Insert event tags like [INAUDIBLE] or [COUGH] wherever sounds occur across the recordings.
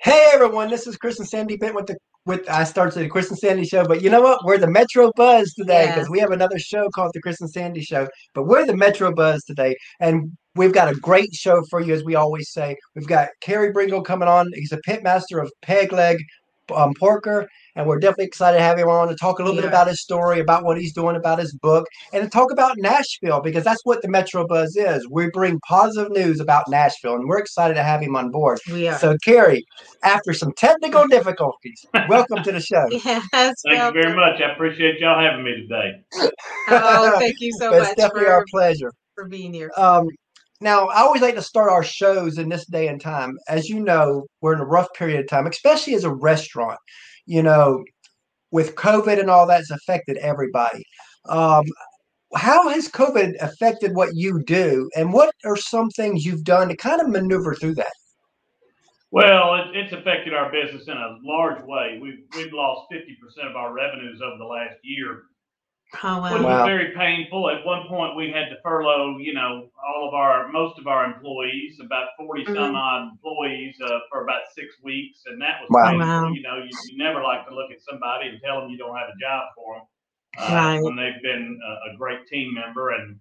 Hey everyone, this is Chris and Sandy Bent with the with I started the Chris and Sandy show, but you know what? We're the Metro Buzz today because Yes. we have another show called the Chris and Sandy Show. But we're the Metro Buzz today, and we've got a great show for you, as we always say. We've got Carey Bringle coming on. He's a pit master of Peg Leg um, Porker, and we're definitely excited to have him on to talk a little bit about his story, about what he's doing, about his book, and to talk about Nashville because that's what the Metro Buzz is. We bring positive news about Nashville, and we're excited to have him on board. We are. So, Carey, after some technical difficulties, welcome to the show. [LAUGHS] yes. Thank you very much. I appreciate y'all having me today. Oh, [LAUGHS] thank you so it's much It's definitely for, our pleasure. for being here. Um, now, I always like to start our shows in this day and time. As you know, we're in a rough period of time, especially as a restaurant. You know, with COVID and all that's affected everybody. Um, how has COVID affected what you do, and what are some things you've done to kind of maneuver through that? Well, it, it's affected our business in a large way. We've we've lost fifty percent of our revenues over the last year, Oh, which wow. Wow. was very painful. At one point, we had to furlough, you know, all of our most of our employees, about 40 some Mhm. odd employees, uh, for about six weeks, and that was Wow. painful. Wow. You know, you, you never like to look at somebody and tell them you don't have a job for them uh, Right. when they've been a, a great team member, and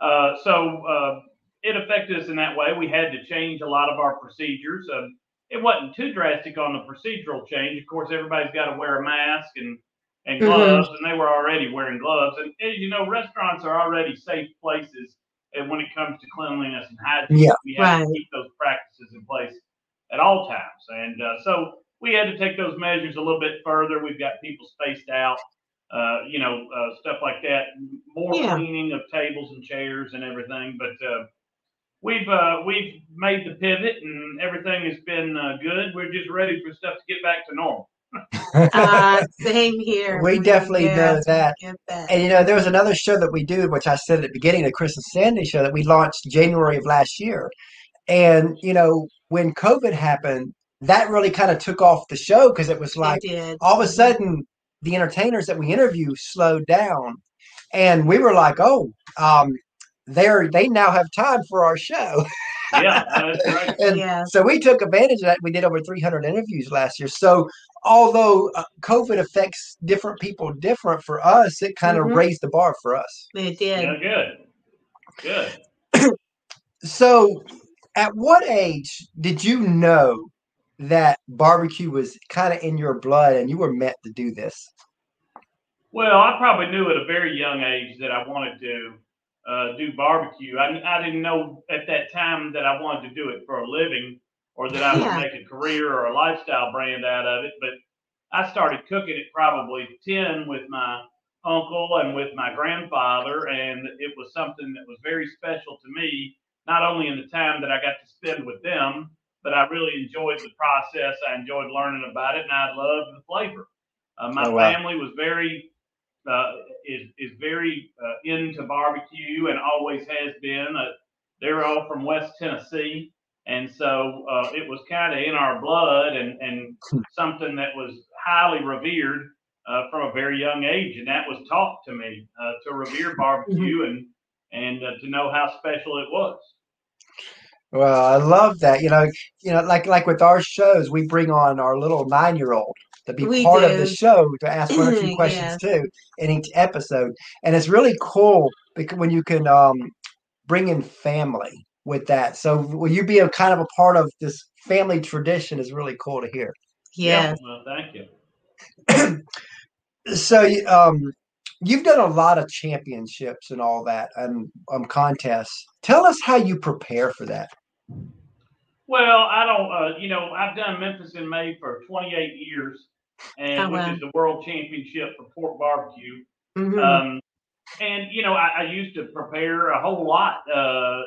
uh, so uh, it affected us in that way. We had to change a lot of our procedures. Um, it wasn't too drastic on the procedural change. Of course, everybody's got to wear a mask and and Mhm. gloves, and they were already wearing gloves. And as you know, restaurants are already safe places and when it comes to cleanliness and hygiene. Yeah. We have to keep those practices in place at all times. And uh, so we had to take those measures a little bit further. We've got people spaced out, uh, you know, uh, stuff like that. More Yeah. cleaning of tables and chairs and everything. But uh, we've uh, we've made the pivot, and everything has been uh, good. We're just ready for stuff to get back to normal. Uh, [LAUGHS] same here. We definitely know that. That. And you know, there was another show that we do, which I said at the beginning, the Chris and Sandy show that we launched January of last year. And you know, when COVID happened, that really kind of took off the show because it was like it all of a sudden the entertainers that we interview slowed down, and we were like, oh, um, they're they now have time for our show. [LAUGHS] Yeah, that's right. [LAUGHS] and Yeah. so we took advantage of that. We did over 300 interviews last year. So although uh, COVID affects different people different for us, it kind of Mhm. raised the bar for us. It did. Yeah, good. Good. [CLEARS THROAT] So, at what age did you know that barbecue was kind of in your blood and you were meant to do this? Well, I probably knew at a very young age that I wanted to uh, do barbecue. I, I didn't know at that time that I wanted to do it for a living or that I would Yeah. make a career or a lifestyle brand out of it. But I started cooking at probably 10 with my uncle and with my grandfather. And it was something that was very special to me, not only in the time that I got to spend with them, but I really enjoyed the process. I enjoyed learning about it and I loved the flavor. Uh, my Oh, wow. family was very uh, is is very uh, into barbecue and always has been. Uh, they're all from West Tennessee, and so uh, it was kind of in our blood and and something that was highly revered uh, from a very young age, and that was taught to me uh, to revere [LAUGHS] barbecue and and uh, to know how special it was. Well, I love that. You know, you know, like like with our shows, we bring on our little nine year old to be We part of the show to ask one or two [LAUGHS] questions Yes. too in each episode, and it's really cool because when you can um, bring in family with that. So will you be a kind of a part of this family tradition? Is really cool to hear. Yeah, Well, thank you. [CLEARS THROAT] So you, um, you've done a lot of championships and all that and um, contests. Tell us how you prepare for that. Well, I don't. Uh, you know, I've done Memphis in May for 28 years, and Oh, which wow. is the world championship for pork barbecue. Mhm. Um, and you know, I, I used to prepare a whole lot uh,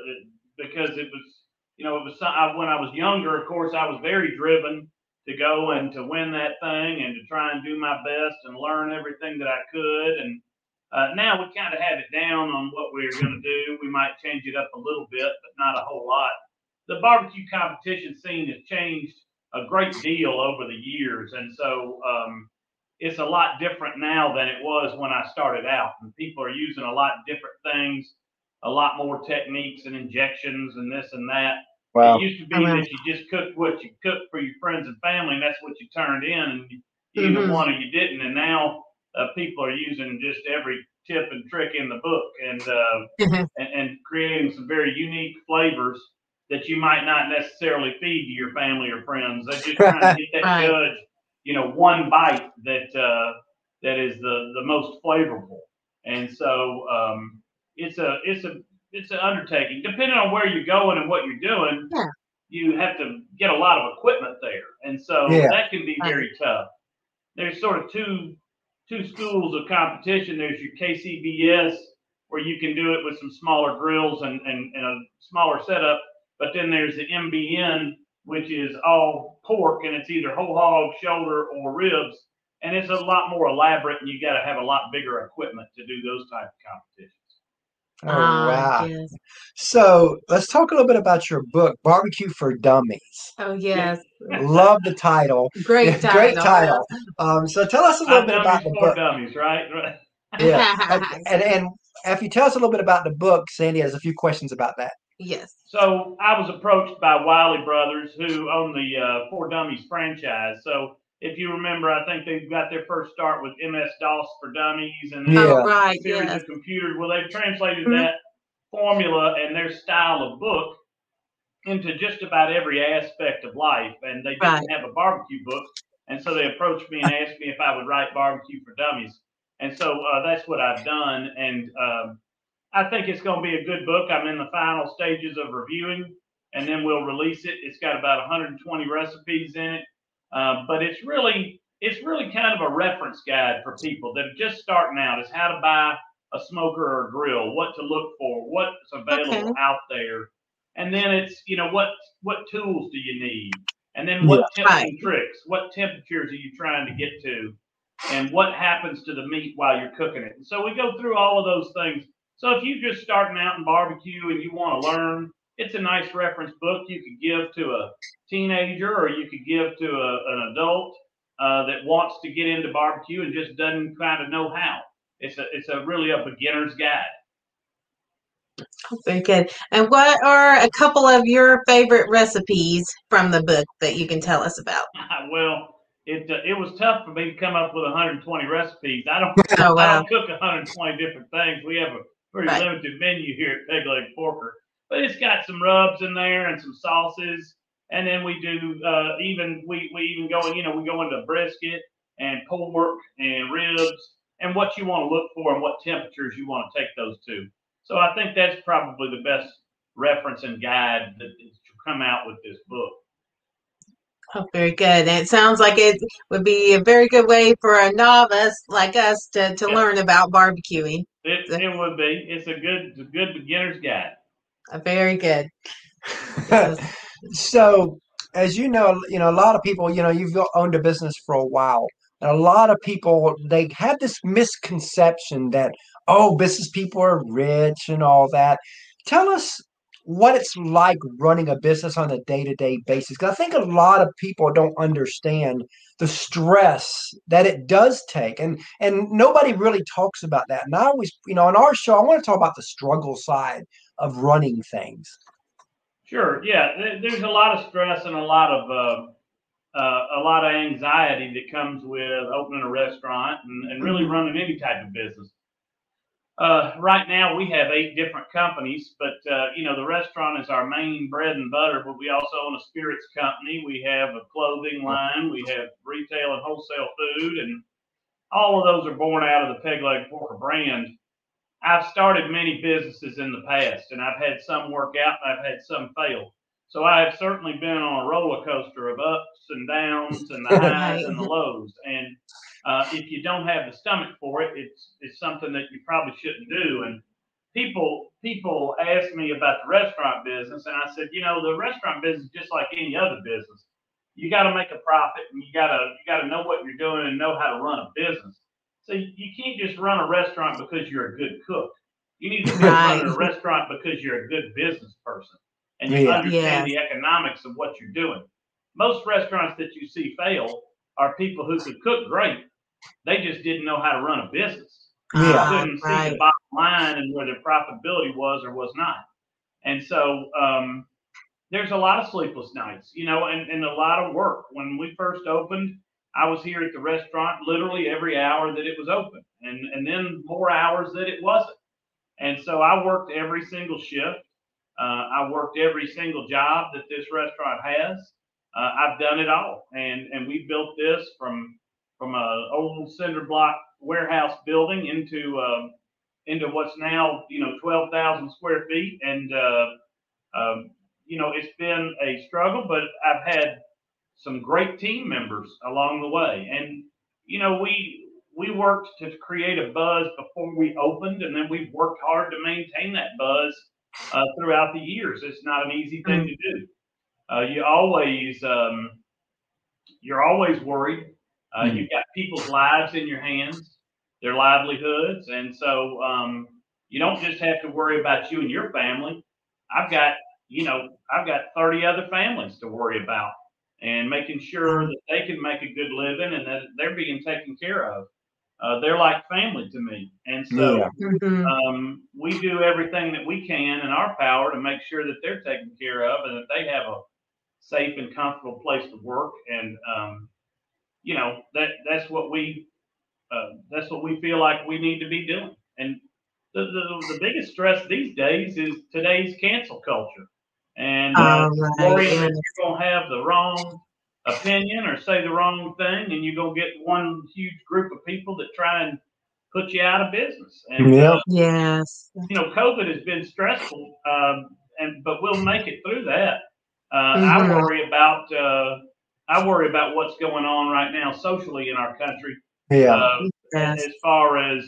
because it was, you know, it was I, when I was younger. Of course, I was very driven to go and to win that thing and to try and do my best and learn everything that I could. And uh, now we kind of have it down on what we're going to do. We might change it up a little bit, but not a whole lot. The barbecue competition scene has changed a great deal over the years, and so um, it's a lot different now than it was when I started out. And people are using a lot different things, a lot more techniques and injections and this and that. Wow. It used to be wow. that you just cooked what you cooked for your friends and family, and that's what you turned in, and you you either won or you didn't. And now uh, people are using just every tip and trick in the book, and, uh, Mhm. and and creating some very unique flavors that you might not necessarily feed to your family or friends. They're just trying to get [LAUGHS] that Right. judge, you know, one bite that uh, that is the the most flavorful. And so um, it's a it's a it's an undertaking. Depending on where you're going and what you're doing, Yeah. you have to get a lot of equipment there, and so Yeah. that can be very tough. There's sort of two two schools of competition. There's your KCBS, where you can do it with some smaller grills and, and, and a smaller setup, but then there's the MBN, which is all pork, and it's either whole hog, shoulder, or ribs, and it's a lot more elaborate, and you got to have a lot bigger equipment to do those type of competitions. Oh wow. yes. So let's talk a little bit about your book, Barbecue for Dummies. Oh, yes. Love the title. [LAUGHS] [LAUGHS] Great title. Great title. Um, so tell us a little Five bit about dummies, the four book. dummies, right? Right. Yeah. [LAUGHS] And, and and if you tell us a little bit about the book, Sandy has a few questions about that. Yes. So I was approached by Wiley Brothers, who own the uh, For Dummies franchise. So if you remember, I think they've got their first start with MS DOS for Dummies and then Yeah. Oh, right. a series Yes. of computers. Well, they've translated Mhm. that formula and their style of book into just about every aspect of life. And they didn't Right. have a barbecue book, and so they approached me and asked me if I would write Barbecue for Dummies. And so uh, that's what I've done. And um, I think it's going to be a good book. I'm in the final stages of reviewing, and then we'll release it. It's got about 120 recipes in it, uh, but it's really it's really kind of a reference guide for people that are just starting out. Is how to buy a smoker or a grill, what to look for, what's available Okay. out there, and then it's you know what what tools do you need, and then what tips Right. and tricks, what temperatures are you trying to get to, and what happens to the meat while you're cooking it. And so we go through all of those things. So if you're just starting out in barbecue and you want to learn, it's a nice reference book you could give to a teenager or you could give to a, an adult uh, that wants to get into barbecue and just doesn't kind of know how. It's a it's a really a beginner's guide. Very good. And what are a couple of your favorite recipes from the book that you can tell us about? [LAUGHS] well, it uh, it was tough for me to come up with 120 recipes. I don't [LAUGHS] Oh, I don't cook 120 different things. We have a pretty Right. limited menu here at Peg Leg Porker, but it's got some rubs in there and some sauces, and then we do uh, even we we even go you know we go into brisket and pork and ribs and what you want to look for and what temperatures you want to take those to. So I think that's probably the best reference and guide that is to come out with this book. Oh, very good. And it sounds like it would be a very good way for a novice like us to, to Yeah. learn about barbecuing. It, it would be. It's a good it's a good beginner's guide. Uh, Very good. [LAUGHS] So as you know you know a lot of people you know you've owned a business for a while and a lot of people they have this misconception that oh business people are rich and all that tell us what it's like running a business on a day-to-day basis because i think a lot of people don't understand the stress that it does take and and nobody really talks about that and i always you know on our show i want to talk about the struggle side of running things Sure. Yeah. There's a lot of stress and a lot of uh, uh, a lot of anxiety that comes with opening a restaurant and, and really running any type of business. Uh, right now, we have eight different companies, but uh, you know the restaurant is our main bread and butter. But we also own a spirits company. We have a clothing line. We have retail and wholesale food, and all of those are born out of the Peg Leg Porker brand. I've started many businesses in the past, and I've had some work out, and I've had some fail. So I have certainly been on a roller coaster of ups and downs, and the highs and the lows. And uh, if you don't have the stomach for it, it's it's something that you probably shouldn't do. And people people ask me about the restaurant business, and I said, you know, the restaurant business is just like any other business. You got to make a profit, and you got to you got to know what you're doing and know how to run a business. So you can't just run a restaurant because you're a good cook. You need to be Right. running a restaurant because you're a good business person and you Yeah. understand Yes. the economics of what you're doing. Most restaurants that you see fail are people who could cook great. They just didn't know how to run a business. Yeah. Ah, couldn't see the bottom line and where their profitability was or was not. And so um, there's a lot of sleepless nights, you know, and, and a lot of work. When we first opened, I was here at the restaurant literally every hour that it was open, and and then more hours that it wasn't. And so I worked every single shift. Uh, I worked every single job that this restaurant has. Uh, I've done it all, and and we built this from from a old cinder block warehouse building into uh, into what's now you know twelve thousand square feet, and uh, um, you know it's been a struggle, but I've had some great team members along the way, and you know we we worked to create a buzz before we opened, and then we've worked hard to maintain that buzz uh, throughout the years. It's not an easy thing to do. Uh, you always um, you're always worried. Uh, Mhm. You've got people's lives in your hands, their livelihoods, and so um, you don't just have to worry about you and your family. I've got you know I've got 30 other families to worry about, and making sure that they can make a good living and that they're being taken care of. Uh, they're like family to me, and so Yeah. Mhm. um, we do everything that we can in our power to make sure that they're taken care of and that they have a safe and comfortable place to work. And um, you know that that's what we uh, that's what we feel like we need to be doing. And the, the the biggest stress these days is today's cancel culture, and uh, Oh, worrying right. that you're gonna have the wrong opinion or say the wrong thing, and you're gonna get one huge group of people that try and put you out of business. And Yeah. uh, Yes. you know, COVID has been stressful, um, and but we'll make it through that. Uh, Mhm. I worry about uh, I worry about what's going on right now socially in our country, Yeah. uh, Yes. as far as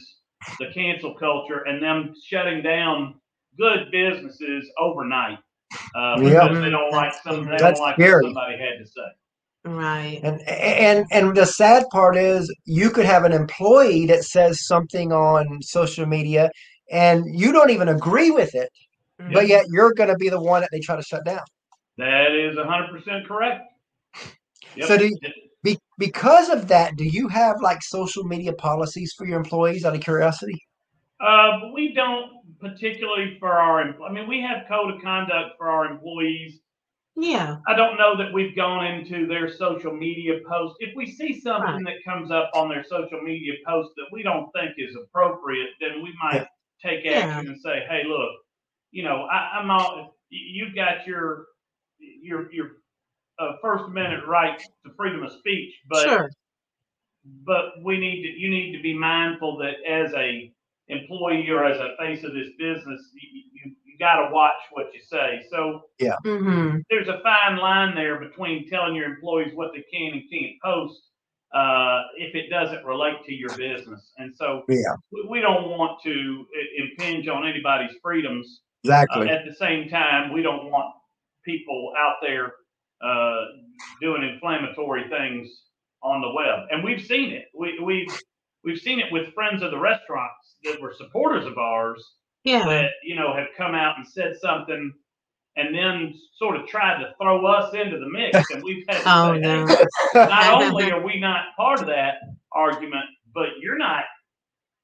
the cancel culture and them shutting down good businesses overnight uh, because Yeah. they don't like some they That's don't like scary. what somebody had to say. Right. And and and the sad part is you could have an employee that says something on social media and you don't even agree with it, but yet you're going to be the one that they try to shut down. That is hundred percent correct. Yep. So do you- Be, because of that, do you have like social media policies for your employees out of curiosity? Uh, we don't particularly for our. I mean, we have code of conduct for our employees. Yeah. I don't know that we've gone into their social media posts. If we see something that comes up on their social media post that we don't think is appropriate, then we might take Yeah. action and say, "Hey, look, you know, I, I'm all. y- You've got your your your uh, First Amendment right to freedom of speech, but sure. but we need to you need to be mindful that as a employee or as a face of this business you, you, you got to watch what you say so Mm-hmm. there's a fine line there between telling your employees what they can and can't post uh, if it doesn't relate to your business and so Yeah, we, we don't want to impinge on anybody's freedoms uh, exactly. at the same time, we don't want people out there uh, doing inflammatory things on the web, and we've seen it. We, we've we've seen it with friends of the restaurants that were supporters of ours Yeah. that you know have come out and said something, and then sort of tried to throw us into the mix, [LAUGHS] and we've had to Oh say, no. hey, not [LAUGHS] only are we not part of that argument, but you're not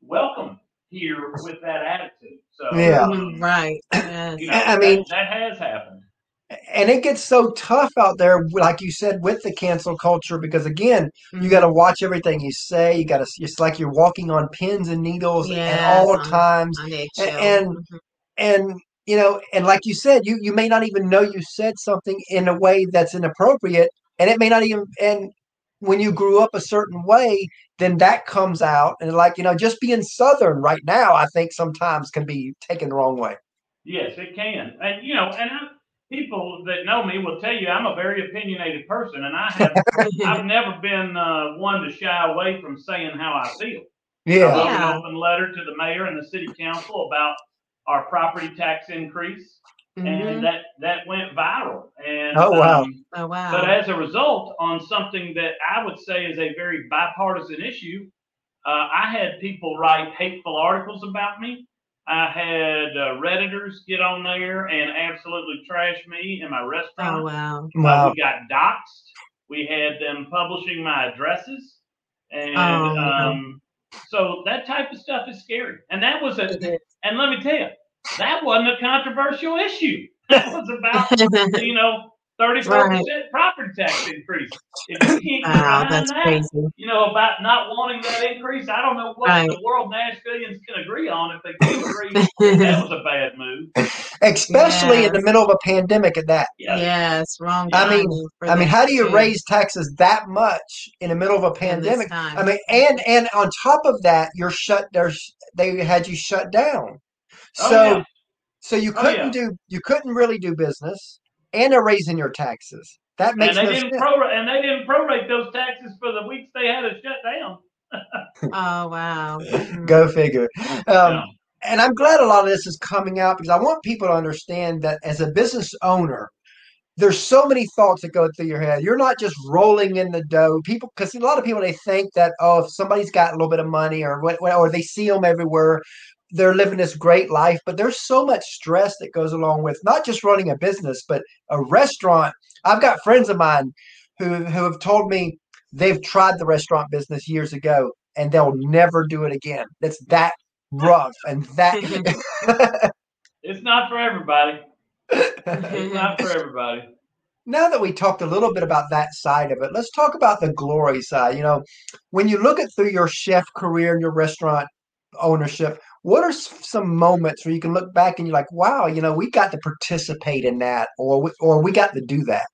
welcome here with that attitude. So Yeah. Mhm, Right. Yes. you know, I that- mean- that, has happened. And it gets so tough out there, like you said, with the cancel culture, because again, you Mhm. got to watch everything you say. You got to, it's like you're walking on pins and needles at all on- times. on eggshell. and- Mhm. and you know and like you said you you may not even know you said something in a way that's inappropriate and it may not even and when you grew up a certain way then that comes out and like you know just being southern right now i think sometimes can be taken the wrong way Yes, it can. And you know, and I, people that know me will tell you I'm a very opinionated person, and I have [LAUGHS] I've never been uh, one to shy away from saying how I feel. I yeah wrote Yeah. an open letter to the mayor and the city council about our property tax increase, Mhm. and that that went viral. And Oh, wow. um, Oh wow. But as a result, on something that I would say is a very bipartisan issue, uh, I had people write hateful articles about me. I had uh, redditors get on there and absolutely trash me in my restaurant. oh wow. Uh, wow we got doxxed. We had them publishing my addresses, and Oh, no. um, so that type of stuff is scary. And that was a. And let me tell you, that wasn't a controversial issue. [LAUGHS] that was about you know thirty-four percent property tax increase. If you can't wow, that's that, crazy. You know about not wanting that increase. I don't know what right. the world Nashvillians can agree on if they can agree. that was a bad move, [LAUGHS] especially yes. in the middle of a pandemic. At that, yeah. yes, wrong. I mean, I mean, how do you raise taxes that much in the middle of a pandemic? I mean, and and on top of that, you're shut. There's they had you shut down. So. Oh, yeah. So you couldn't oh, yeah. do you couldn't really do business and they're raising your taxes. That makes and they no didn't sense. Prorate, and they didn't prorate those taxes for the weeks they had to shut down. [LAUGHS] oh wow! Go figure. Um, yeah. And I'm glad a lot of this is coming out because I want people to understand that as a business owner, there's so many thoughts that go through your head. You're not just rolling in the dough. People, because a lot of people they think that oh, if somebody's got a little bit of money or what, or they see them everywhere, they're living this great life, but there's so much stress that goes along with not just running a business, but a restaurant. I've got friends of mine who who have told me they've tried the restaurant business years ago and they'll never do it again. It's that rough and that [LAUGHS] [LAUGHS] It's not for everybody. It's not for [LAUGHS] everybody. Now that we talked a little bit about that side of it, let's talk about the glory side. You know, when you look at through your chef career and your restaurant ownership, what are some moments where you can look back and you're like, wow, you know, we got to participate in that, or we, or we got to do that?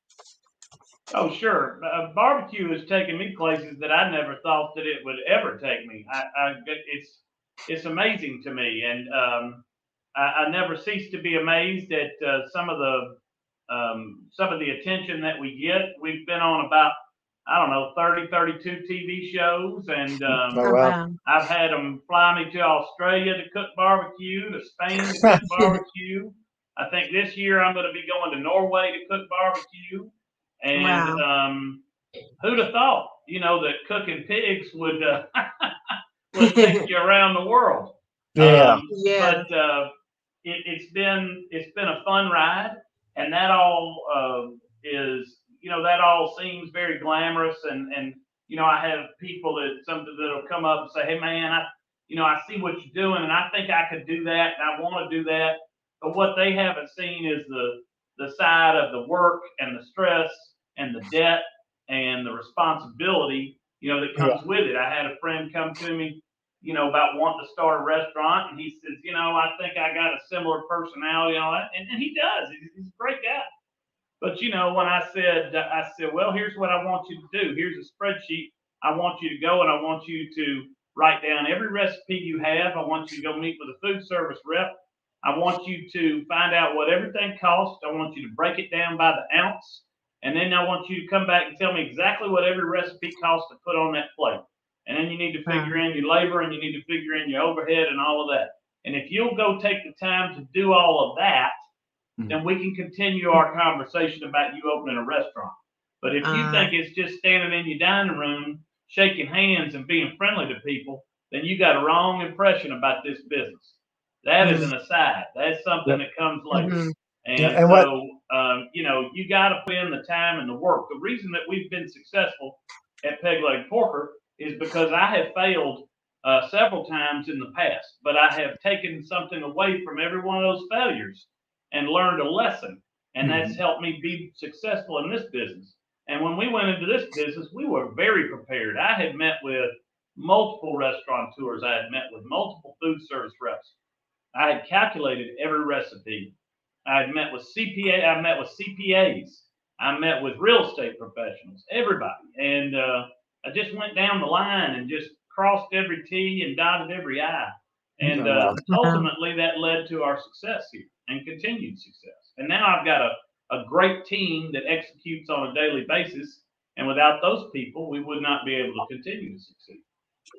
Oh, sure. Uh, barbecue has taken me places that I never thought that it would ever take me. I, I it's it's amazing to me, and um, I, I, never cease to be amazed at uh, some of the um, some of the attention that we get. We've been on about I don't know, 30, 32 TV shows. And um, oh, wow. I've had them fly me to Australia to cook barbecue, to Spain to cook [LAUGHS] barbecue. I think this year I'm going to be going to Norway to cook barbecue. And wow. um, who'd have thought, you know, that cooking pigs would, uh, [LAUGHS] would take you around the world. Yeah. Um, yeah. But uh, it, has been it's been a fun ride, and that all uh, is you know, that all seems very glamorous. And, and, you know, I have people that something that'll come up and say, Hey man, I, you know, I see what you're doing and I think I could do that and I want to do that. But what they haven't seen is the, the side of the work and the stress and the debt and the responsibility, you know, that comes yeah. with it. I had a friend come to me, you know, about wanting to start a restaurant. And he says, you know, I think I got a similar personality and all that. And, and he does. He's, he's a great guy. But you know, when I said, I said, well, here's what I want you to do. Here's a spreadsheet. I want you to go and I want you to write down every recipe you have. I want you to go meet with a food service rep. I want you to find out what everything costs. I want you to break it down by the ounce. And then I want you to come back and tell me exactly what every recipe costs to put on that plate. And then you need to figure in your labor and you need to figure in your overhead and all of that. And if you'll go take the time to do all of that, mm-hmm. then we can continue our conversation about you opening a restaurant. But if you uh, think it's just standing in your dining room, shaking hands and being friendly to people, then you got a wrong impression about this business. That mm-hmm. is an aside. That's something that comes later. Mm-hmm. And, yeah, and, so, what, um, you know, you got to put in the time and the work. The reason that we've been successful at Peg Leg Porker is because I have failed uh, several times in the past, but I have taken something away from every one of those failures and learned a lesson. And mm-hmm. that's helped me be successful in this business. And when we went into this business, we were very prepared. I had met with multiple restaurateurs, I had met with multiple food service reps. I had calculated every recipe. I had met with CPA, I met with CPAs, I met with real estate professionals, everybody. And uh, I just went down the line and just crossed every T and dotted every I. And uh, ultimately, that led to our success here and continued success. And now I've got a, a great team that executes on a daily basis. And without those people, we would not be able to continue to succeed.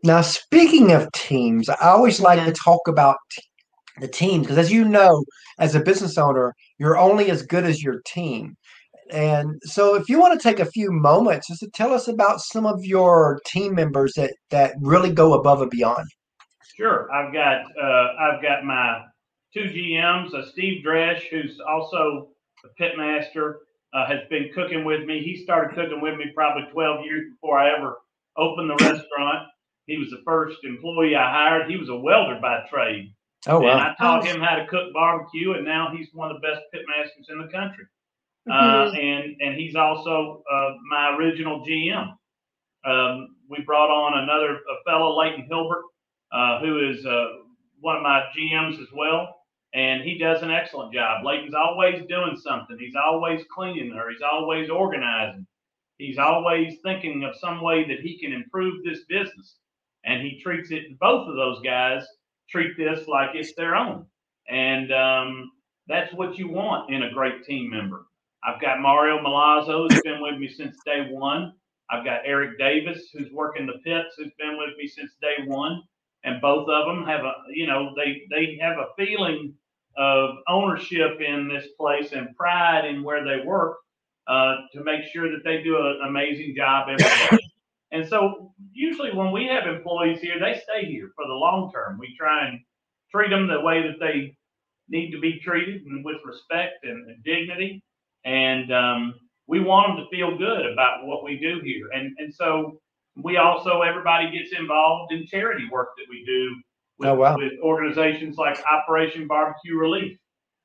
Now, speaking of teams, I always like to talk about the team because, as you know, as a business owner, you're only as good as your team. And so, if you want to take a few moments just to tell us about some of your team members that that really go above and beyond. Sure, I've got uh, I've got my two GMs, uh, Steve Dresch, who's also a pit master, uh, has been cooking with me. He started cooking with me probably 12 years before I ever opened the restaurant. He was the first employee I hired. He was a welder by trade. Oh And. I taught him how to cook barbecue, and now he's one of the best pitmasters in the country. Uh, Mhm. and and he's also uh, my original GM. Um, we brought on another a fellow, Leighton Hilbert, uh, who is uh, one of my GMs as well, and he does an excellent job. Leighton's always doing something. He's always cleaning, or he's always organizing. He's always thinking of some way that he can improve this business, and he treats it. Both of those guys treat this like it's their own, and um, that's what you want in a great team member. I've got Mario Milazzo, who's been with me since day one. I've got Eric Davis, who's working the pits, who's been with me since day one. And both of them have a, you know, they they have a feeling of ownership in this place and pride in where they work uh, to make sure that they do an amazing job every day. [LAUGHS] And so usually when we have employees here, they stay here for the long term. We try and treat them the way that they need to be treated and with respect and, and dignity. And um, we want them to feel good about what we do here. And and so we also everybody gets involved in charity work that we do with, Oh, wow. with organizations like Operation Barbecue Relief.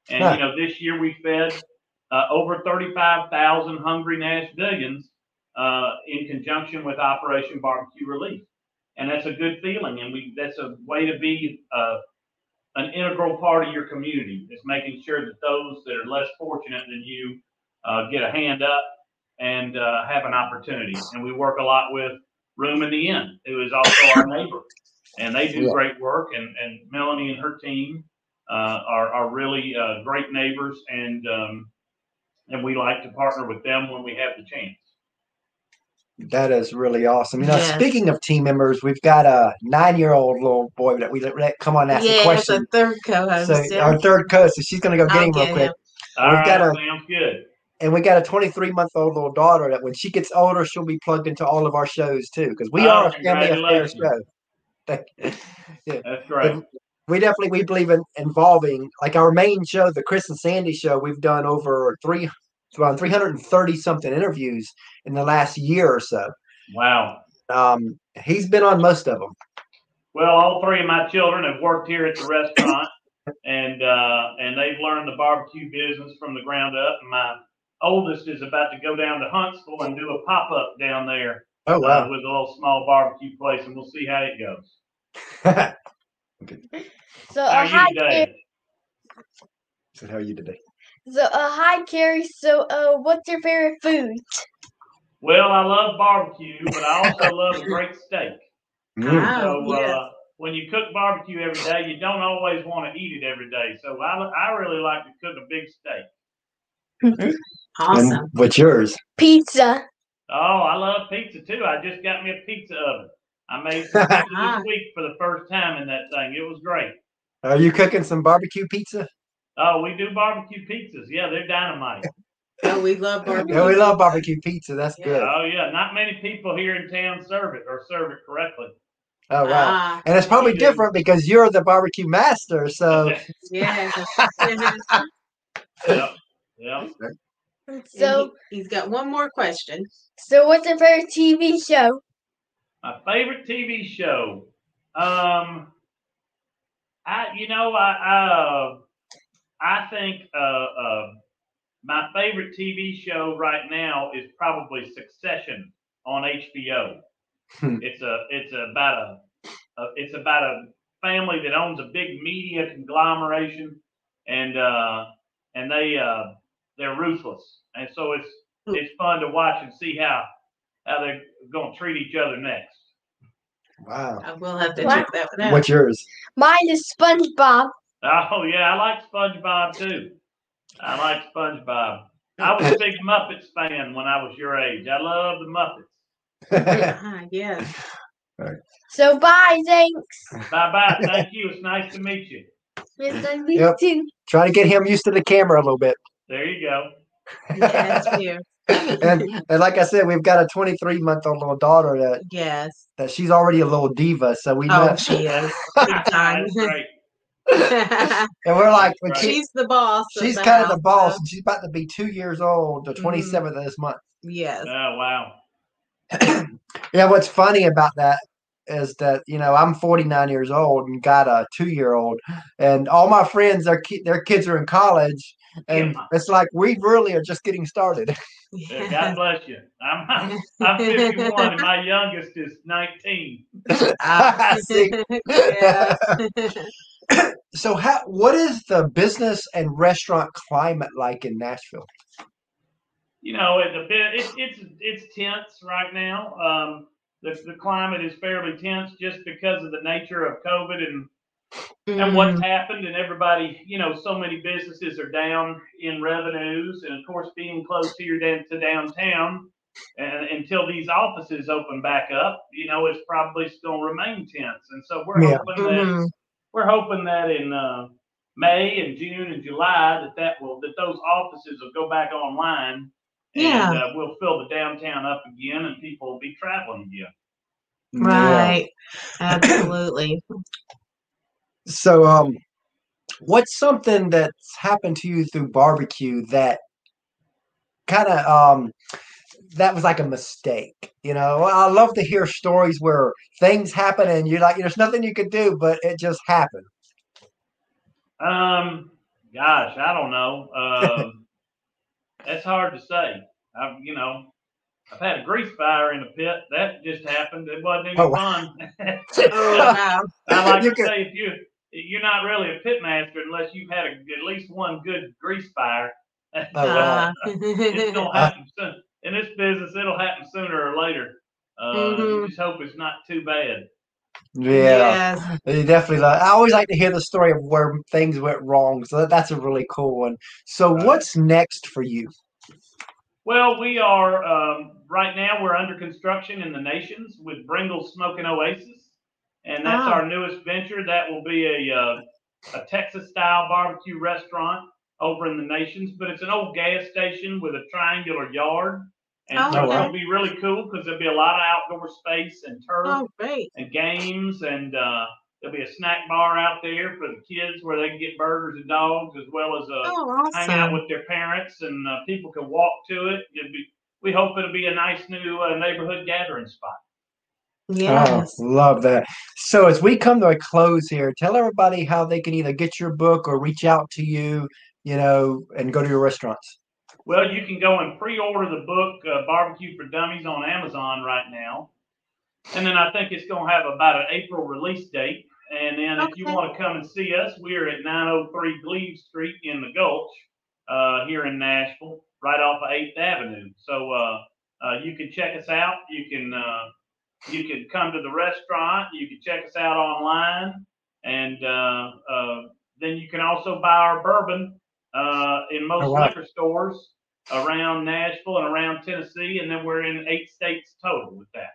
And Huh. you know, this year we fed uh, over 35,000 hungry Nashvillians uh, in conjunction with Operation Barbecue Relief. And that's a good feeling. And we that's a way to be uh, an integral part of your community is making sure that those that are less fortunate than you uh, get a hand up and uh, have an opportunity. And we work a lot with Room in the Inn, who is also our neighbor, and they do Yeah. great work. And, and Melanie and her team uh, are are really uh, great neighbors, and um, and we like to partner with them when we have the chance. That is really awesome. You know, Yes. speaking of team members, we've got a nine-year-old little boy that we let, let come on and ask yeah, a it's question. a third co-host. So yeah. our third coach, so she's going to go get I'll him real quick. him. All We've right, got a- sounds good. And we got a 23 month old little daughter that when she gets older, she'll be plugged into all of our shows too, because we Oh, are a family affair congratulations. show. [LAUGHS] That's great. But we definitely we believe in involving like our main show, the Chris and Sandy show. We've done over three around 330 something interviews in the last year or so. Wow. Um, he's been on most of them. Well, all three of my children have worked here at the [COUGHS] restaurant, and uh, and they've learned the barbecue business from the ground up. And my oldest is about to go down to Huntsville and do a pop up down there Oh uh, with a little small barbecue place, and we'll see how it goes. [LAUGHS] So How uh, are hi, you today? Carey. so how are you today? So uh, hi, Carey. So uh, what's your favorite food? Well, I love barbecue, but I [LAUGHS] also love a great steak. Mm. Oh, So yes. uh, when you cook barbecue every day, you don't always want to eat it every day. So I, I really like to cook a big steak. [LAUGHS] Awesome. And what's yours? Pizza. Oh, I love pizza too. I just got me a pizza oven. I made [LAUGHS] some pizza this week for the first time in that thing. It was great. Are you cooking some barbecue pizza? Oh, we do barbecue pizzas. Yeah, they're dynamite. Oh, we love [LAUGHS] barbecue. Yeah, we love barbecue pizza. That's Yeah. good. Oh yeah, not many people here in town serve it or serve it correctly. Oh wow. Ah, And it's probably We do. different because you're the barbecue master. So [LAUGHS] yeah. Yep. Yep. So he, has got one more question. so what's your favorite TV show? My favorite TV show. Um, I you know I I, uh, I think uh, uh, my favorite TV show right now is probably Succession on HBO. Hmm. it's a it's about a, a it's about a family that owns a big media conglomeration, and uh, and they uh, they're ruthless, and so it's it's fun to watch and see how how they're going to treat each other next. wow. I will have to Wow. check that one out. What's yours? Mine is SpongeBob. Oh yeah, I like SpongeBob too. I like SpongeBob. I was a [LAUGHS] big Muppets fan when I was your age. I love the Muppets. [LAUGHS] Ah, yes. So bye, thanks. Bye bye. Thank you. It's nice to meet you. Miss I meet Yep. you. Try to get him used to the camera a little bit. There you go. Yes, dear. And, and like I said, we've got a 23 month old little daughter that, Yes. that she's already a little diva. So we know. Oh, [LAUGHS] she is. Big [LAUGHS] time. That's great. and we're like, when Right. she, She's the boss. she's the kind of the boss. so- And she's about to be two years old, the Mhm. 27th of this month. Yes. Oh wow. [CLEARS THROAT] Yeah, what's funny about that is that you know I'm 49 years old and got a two year old, and all my friends their ki- their kids are in college, and Yeah. it's like we really are just getting started. [LAUGHS] Yeah, God bless you. [LAUGHS] I'm I'm 51 and my youngest is 19. [LAUGHS] See? yeah. so how what is the business and restaurant climate like in Nashville? You know, it's a bit it, it's it's tense right now. Um, the the climate is fairly tense just because of the nature of COVID and and what's happened and everybody you know so many businesses are down in revenues and of course being close to here down to downtown and until these offices open back up you know it's probably still gonna remain tense and so we're Yeah. hoping that Mhm. we're hoping that in uh, may and june and july that that will that those offices will go back online Yeah. and uh, we'll fill the downtown up again and people will be traveling again Right. Absolutely. So, um, what's something that's happened to you through barbecue that kind of um that was like a mistake? You know, I love to hear stories where things happen and you're like, there's nothing you could do, but it just happened. Um, gosh, I don't know. Um, [LAUGHS] that's hard to say. I've, you know, I've had a grease fire in a pit. That just happened. It wasn't any Oh, fun. [LAUGHS] Oh, wow. I like You to could- say if you you're not really a pit master unless you've had a, at least one good grease fire. [LAUGHS] Oh, wow. Uh, it's gonna happen soon. In this business, it'll happen sooner or later. Uh, You Mhm. just hope it's not too bad. Yeah, Yes. you definitely. Like, I always like to hear the story of where things went wrong. So that, that's a really cool one. So, Right. what's next for you? Well, we are um, right now. We're under construction in the Nations with Bringle Smoking Oasis, and that's Ah. our newest venture. That will be a uh, a Texas style barbecue restaurant over in the Nations, but it's an old gas station with a triangular yard, and Oh, so okay. it'll be really cool because there'll be a lot of outdoor space and turf Oh, and games, and uh, there'll be a snack bar out there for the kids where they can get burgers and dogs as well as uh, Oh, hang out with their parents, and uh, people can walk to it. Be, we hope it'll be a nice new uh, neighborhood gathering spot. Yes. Oh, love that. So, as we come to a close here, tell everybody how they can either get your book or reach out to you, you know, and go to your restaurants. Well, you can go and pre-order the book uh, "Barbecue for Dummies" on Amazon right now, and then I think it's going to have about an April release date. And then if you want to come and see us, we are at 903 Gleaves Street in the Gulch uh, here in Nashville, right off of 8th Avenue. So uh, uh, you can check us out. You can uh, you can come to the restaurant. You can check us out online, and uh, uh, then you can also buy our bourbon uh, in most wow. liquor stores around Nashville and around Tennessee, and then we're in eight states total with that.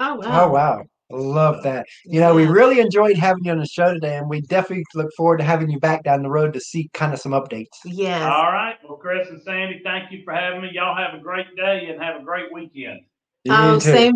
Oh, wow. Oh, wow. Love that. You know, we really enjoyed having you on the show today, and we definitely look forward to having you back down the road to see kind of some updates. Yes. All right. Well, Chris and Sandy, thank you for having me. Y'all have a great day and have a great weekend. You Oh, too. same